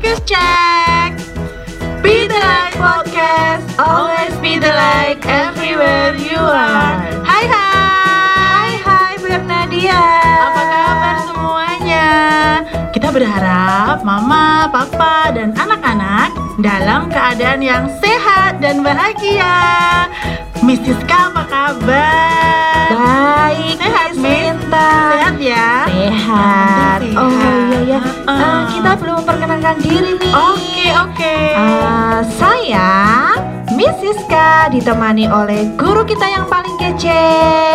Podcast check. Be the light podcast, always be the light everywhere you are. Hai hai, hai Bernadia. Apa kabar semuanya? Kita berharap mama, papa, dan anak-anak dalam keadaan yang sehat dan bahagia. Miss Siska apa kabar? Baik, Sehat? Linta. Sehat ya? Sehat. Penting Oh sehat. iya ya. Eh, kita belum memperkenalkan diri nih. Oke oke. Eh, saya Miss Siska ditemani oleh guru kita yang paling kece.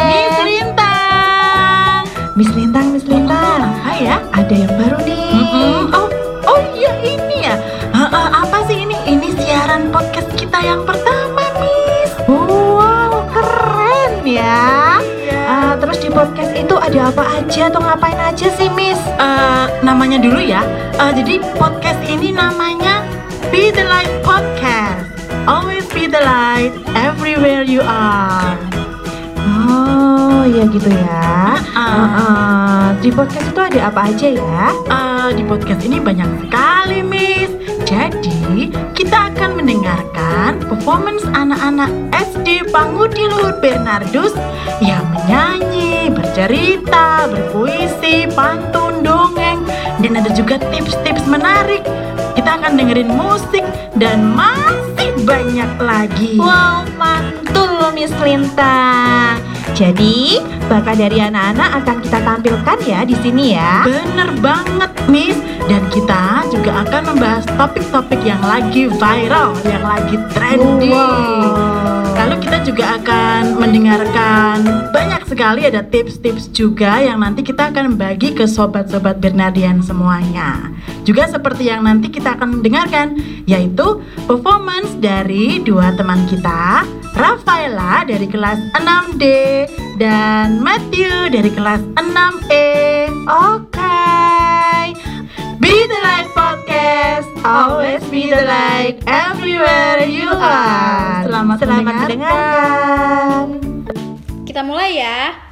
Miss Lintang. Miss Lintang, Miss Lintang. Apa ya? Ada yang baru nih. Mm-mm. Oh, oh iya ini ya. Ah, ah, apa sih ini? Ini siaran podcast kita yang pertama, Miss. Wow, keren ya. Iya. Eh, terus di podcast itu ada apa aja atau ngapain aja sih, Miss? Eh, namanya dulu ya. Eh, jadi podcast ini namanya Be the Light Podcast. Always be the light everywhere you are. Oh, ya gitu ya. Ah. Eh, eh, di podcast itu ada apa aja ya? Eh, di podcast ini banyak sekali, Miss. Jadi, kita akan mendengarkan performance anak-anak SD Pangudi Luhut Bernardus yang menyanyi, bercerita, berpuisi, pantun, dongeng, dan ada juga tips-tips menarik. Kita akan dengerin musik dan masih banyak lagi. Wow, mantul Miss Lintang. Jadi, bakat dari anak-anak akan kita tampilkan ya di sini ya. Bener banget, Miss. Dan kita juga akan membahas topik-topik yang lagi viral, yang lagi trending. Wow. Lalu kita juga akan mendengarkan banyak sekali ada tips-tips juga yang nanti kita akan bagi ke sobat-sobat Bernardian semuanya. Juga seperti yang nanti kita akan dengarkan, yaitu performance dari dua teman kita, Rafaela dari kelas 6D dan Matthew dari kelas 6E. Oke. Be the light podcast, always be the light everywhere you are. Selamat, Selamat mendengarkan. Kita mulai ya.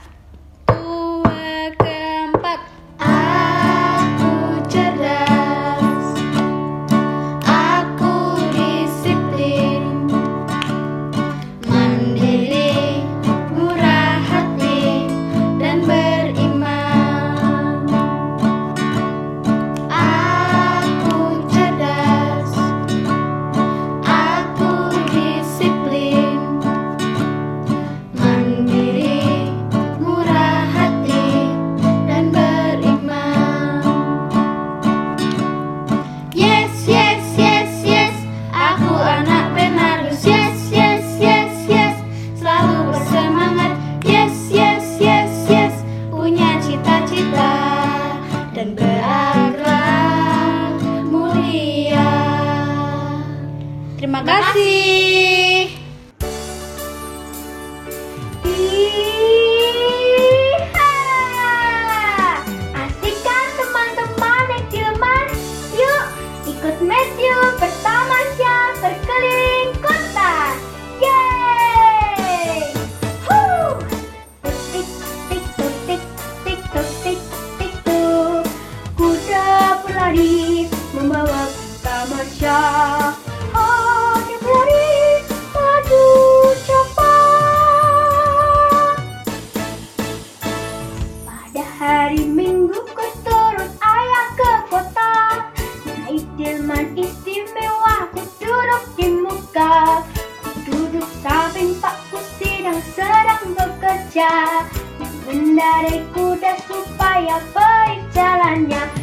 Hari Minggu ku turut ayah ke kota. Naik delman istimewa ku duduk di muka. Ku duduk samping pak kursi yang sedang bekerja. Mengendarai kuda supaya baik jalannya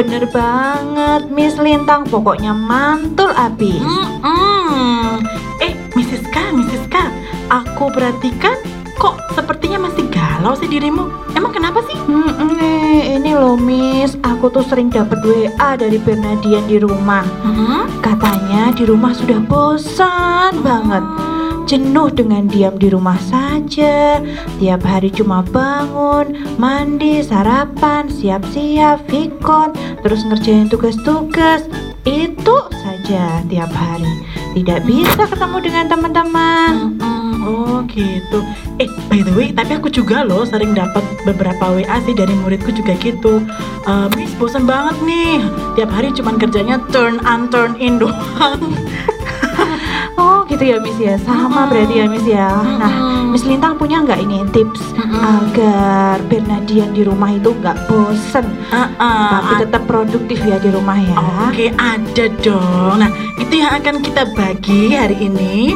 Bener banget Miss Lintang Pokoknya mantul api Mm-mm. Eh, Miss Siska, Miss Siska, aku perhatikan kok sepertinya masih galau sih dirimu. Emang kenapa sih? Hmm, eh, ini loh Miss, aku tuh sering dapat WA dari Bernadian di rumah. Mm-mm. Katanya di rumah sudah bosan banget. Jenuh dengan diam di rumah saja. Tiap hari cuma bangun, mandi, sarapan, siap-siap, vikon, terus ngerjain tugas-tugas. Itu saja tiap hari. Tidak bisa ketemu dengan teman-teman. Oh gitu. Eh by the way, tapi aku juga loh sering dapat beberapa WA sih dari muridku juga gitu. Eh, Miss bosan banget nih. Tiap hari cuman kerjanya turn on turn in doang. Gitu ya Miss ya, sama Mm-mm. berarti ya Miss ya. Nah. Miss Lintang punya nggak ini tips Mm-mm. agar Bernadian di rumah itu nggak bosen, Uh-uh, tapi tetap produktif ya di rumah ya? Oke, ada dong. Nah, itu yang akan kita bagi hari ini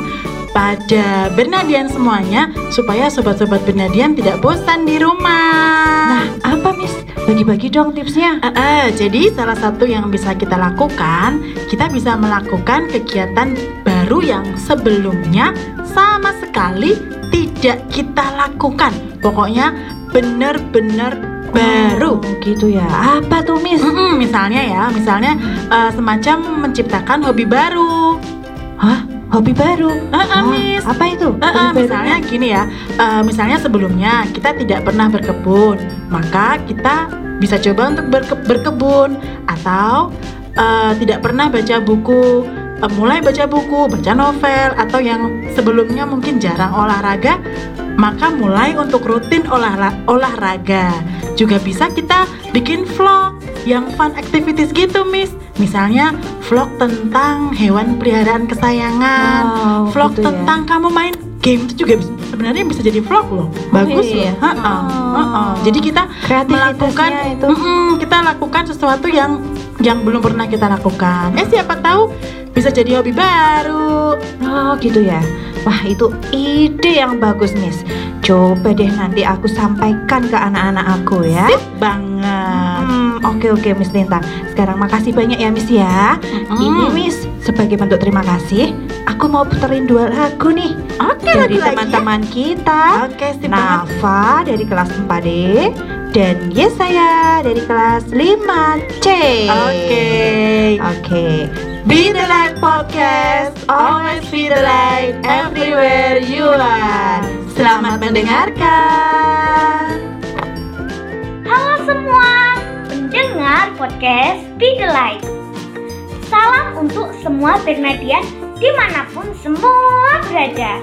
pada Bernadian semuanya supaya sobat-sobat Bernadian tidak bosan di rumah. Nah, apa Miss? Bagi-bagi dong tipsnya. Eh, eh, jadi salah satu yang bisa kita lakukan, kita bisa melakukan kegiatan baru yang sebelumnya sama sekali tidak kita lakukan. Pokoknya benar-benar baru. Oh, gitu ya. Apa tuh Miss? Mm-mm, misalnya ya, misalnya eh, semacam menciptakan hobi baru. Hah? Hobi baru? Eh, eh, Wah, Miss. apa itu? Hobi barunya? misalnya gini ya, eh, misalnya sebelumnya kita tidak pernah berkebun, maka kita bisa coba untuk berke- berkebun atau eh, tidak pernah baca buku, mulai baca buku, baca novel atau yang sebelumnya mungkin jarang olahraga, maka mulai untuk rutin olah- olahraga. Juga bisa kita bikin vlog yang fun activities gitu, Miss. Misalnya vlog tentang hewan peliharaan kesayangan, Wow, vlog gitu ya. tentang kamu main game itu juga sebenarnya bisa jadi vlog loh. Bagus iya. loh. Ha-ha, Oh. ha-ha. Jadi kita melakukan itu. Mm-mm, kita lakukan sesuatu yang yang belum pernah kita lakukan. Eh siapa tahu bisa jadi hobi baru. Oh gitu ya. Wah itu ide yang bagus Miss. Coba deh nanti aku sampaikan ke anak-anak aku ya. Sip banget. Hmm, oke oke Miss Lintang. Sekarang makasih banyak ya Miss ya. Mm-mm. Ini Miss sebagai bentuk terima kasih aku mau puterin dua lagu nih Oke, dari ya. teman-teman kita. Oke, sip banget. Nafa dari kelas 4D dan Yesaya dari kelas 5C. Oke. Oke. Be the light podcast, always be the light everywhere you are. Selamat mendengarkan. Halo semua pendengar podcast Be The Light. Salam untuk semua Bernadian di mana pun semua berada.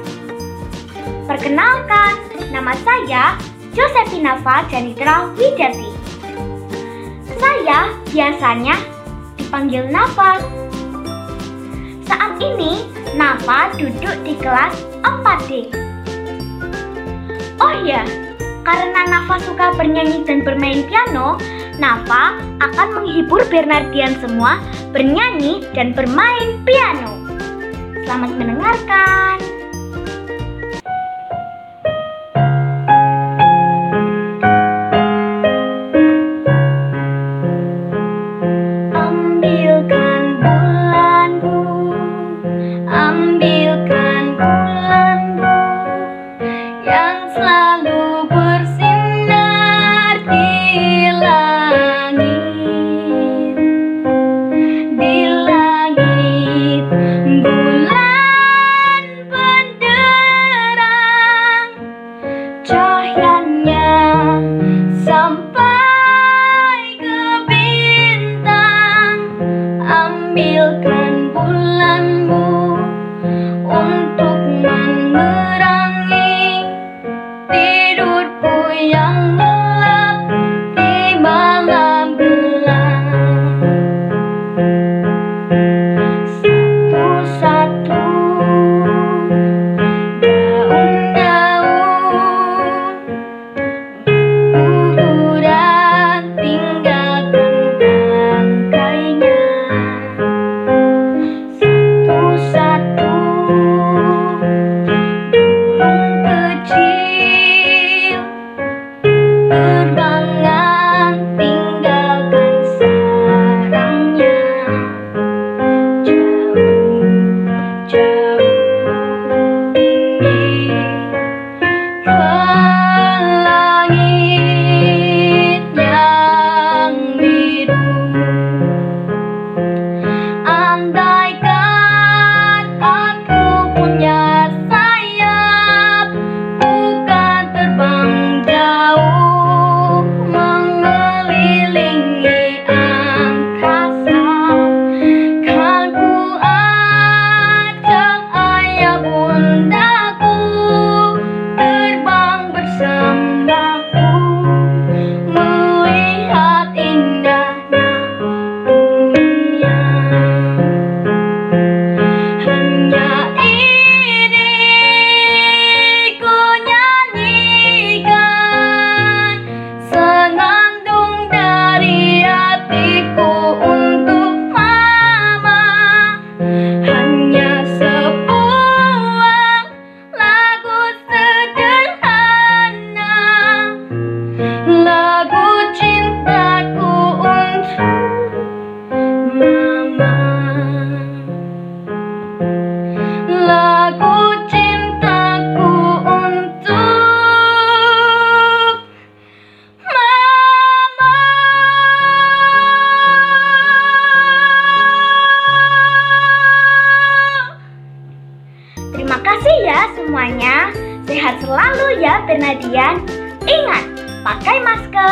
Perkenalkan, nama saya Josephina Janitra Widati. Saya biasanya dipanggil Nafa. Saat ini, Nafa duduk di kelas 4D. Oh iya, karena Nafa suka bernyanyi dan bermain piano, Nafa akan menghibur Bernardian semua bernyanyi dan bermain piano. Selamat mendengarkan. Ambilkan bulanmu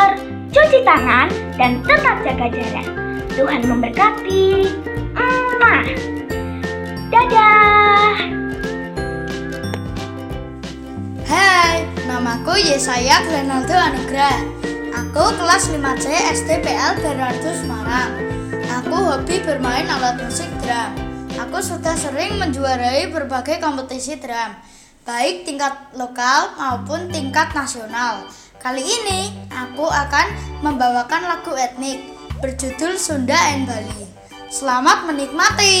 masker, cuci tangan, dan tetap jaga jarak Tuhan memberkati Mwah. Dadah Hai, namaku Yesaya Glenaldo Anugrah. Aku kelas 5C STPL Bernardo Semarang. Aku hobi bermain alat musik drum. Aku sudah sering menjuarai berbagai kompetisi drum, baik tingkat lokal maupun tingkat nasional. Kali ini aku akan membawakan lagu etnik berjudul Sunda and Bali. Selamat menikmati.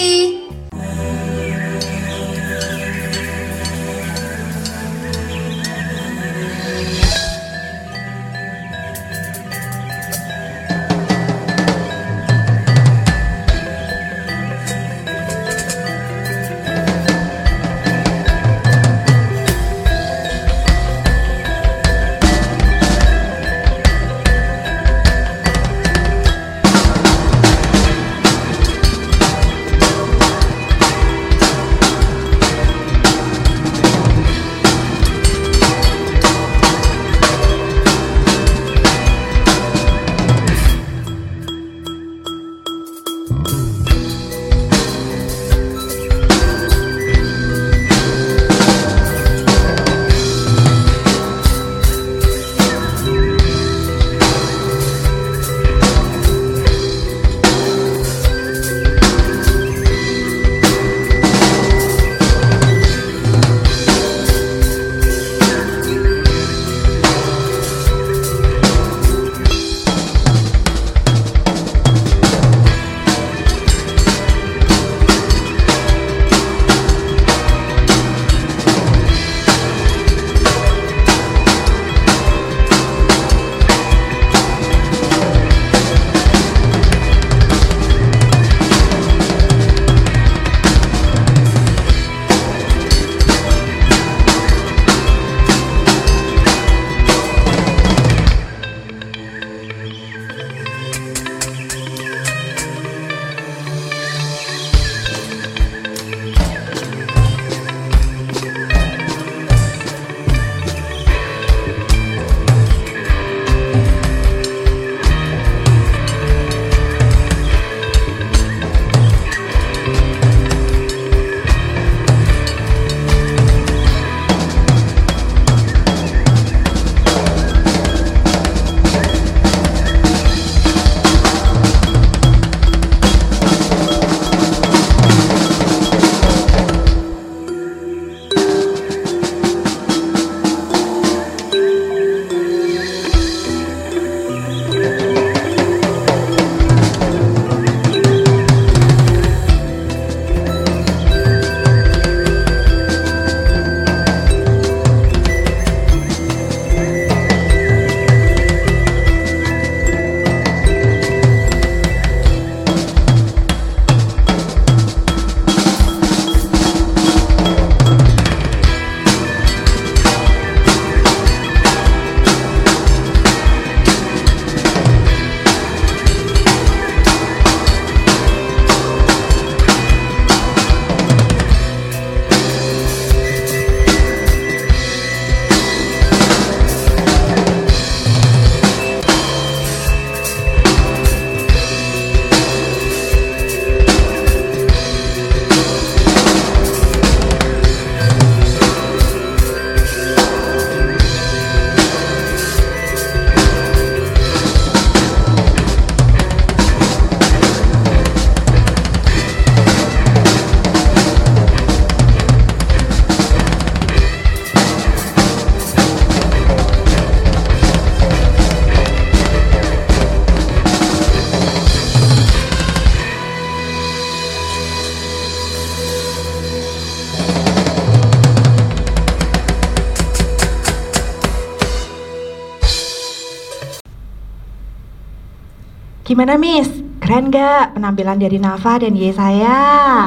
Gimana Miss? Keren gak penampilan dari Nafa dan Yesaya?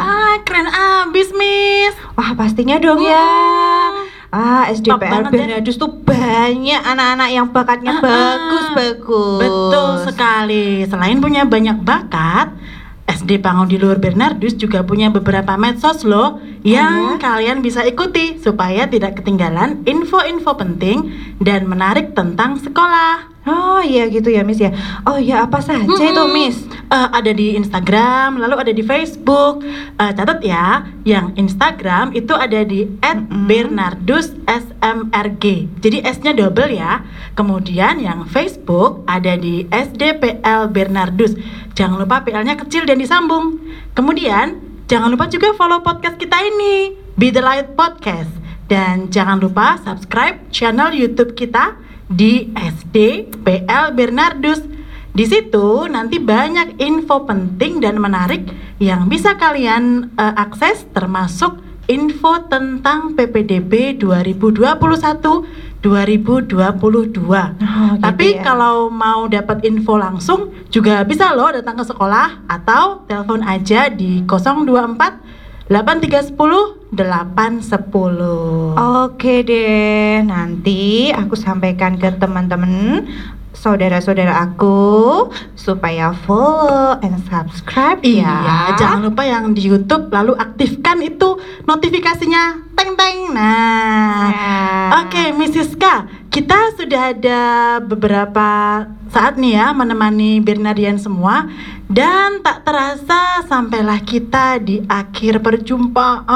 Ah, keren abis, Miss. Wah pastinya dong ya. Ah, Top SDPR banget ya. Tuh banyak anak-anak yang bakatnya Ah, ah. bagus-bagus. Betul sekali. Selain punya banyak bakat, SD Pangon di Luhur Bernardus juga punya beberapa medsos loh yang ya? kalian bisa ikuti supaya tidak ketinggalan info-info penting dan menarik tentang sekolah. Oh iya gitu ya Miss ya. Oh ya apa saja itu Mm-mm. Miss? Eh, ada di Instagram, lalu ada di Facebook. Eh, catat ya, yang Instagram itu ada di Mm-mm. @bernardus_smrg. Jadi S-nya double ya. Kemudian yang Facebook ada di SDPL Bernardus. Jangan lupa PL-nya kecil dan disambung. Kemudian jangan lupa juga follow podcast kita ini, Be the Light Podcast. Dan jangan lupa subscribe channel YouTube kita di SDPL Bernardus. Di situ nanti banyak info penting dan menarik yang bisa kalian eh, akses termasuk info tentang PPDB 2021 2022. Oh, gitu Tapi ya. kalau mau dapat info langsung juga bisa loh datang ke sekolah atau telepon aja di 024 8310 810. Oke deh, nanti aku sampaikan ke teman-teman saudara-saudara aku supaya follow and subscribe Iya, ya. jangan lupa yang di YouTube lalu aktifkan itu notifikasinya teng teng. Nah, Nah. oke, Mrs. K, kita sudah ada beberapa saat nih ya menemani Bernardian semua. Dan tak terasa sampailah kita di akhir perjumpaan.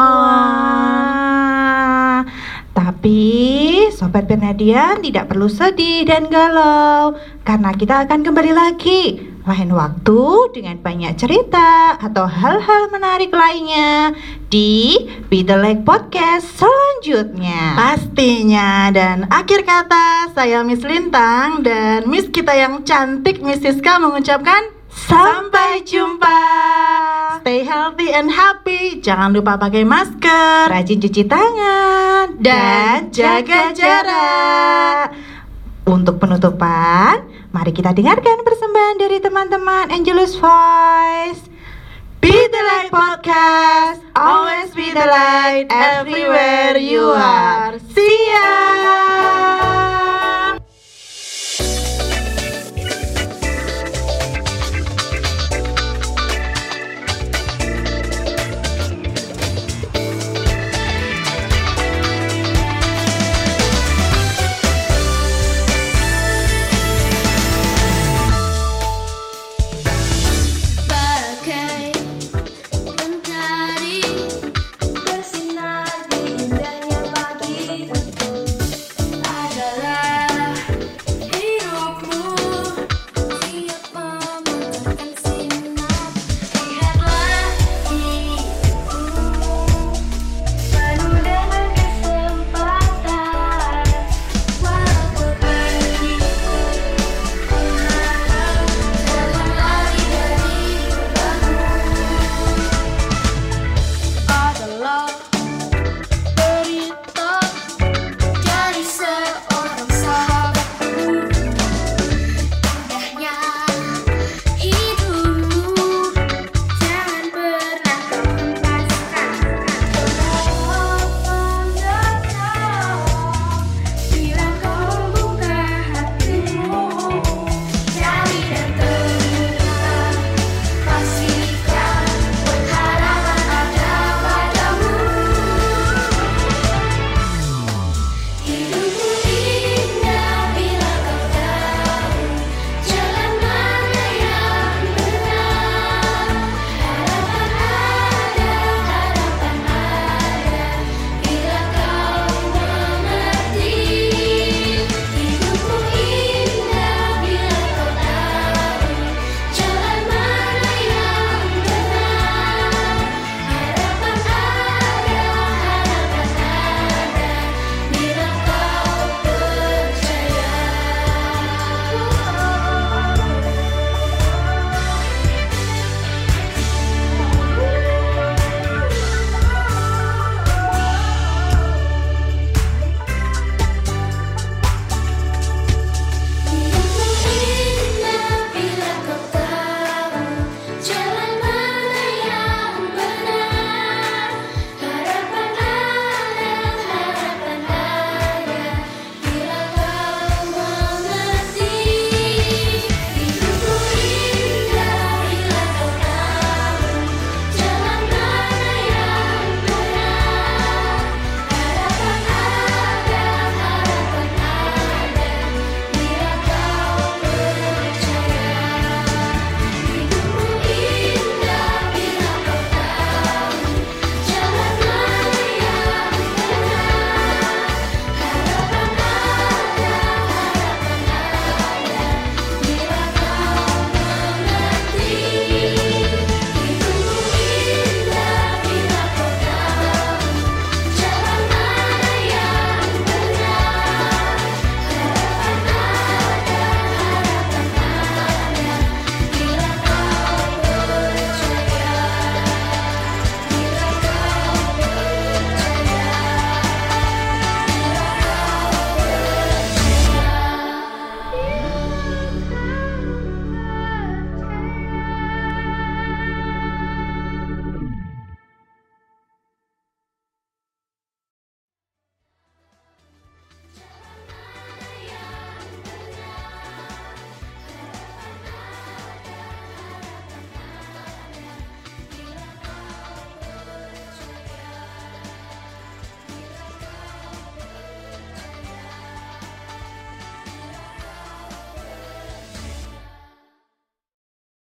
Tapi Sobat Bernadian tidak perlu sedih dan galau Karena kita akan kembali lagi. Lain waktu dengan banyak cerita atau hal-hal menarik lainnya Di Be The Like Podcast selanjutnya. Pastinya. Dan akhir kata saya Miss Lintang dan Miss kita yang cantik Miss Siska mengucapkan Sampai jumpa Stay healthy and happy. Jangan lupa pakai masker. Rajin cuci tangan Dan jaga jarak. Untuk penutupan, mari kita dengarkan persembahan dari teman-teman Angelus Voice. Be the light podcast. Always be the light everywhere you are. See ya.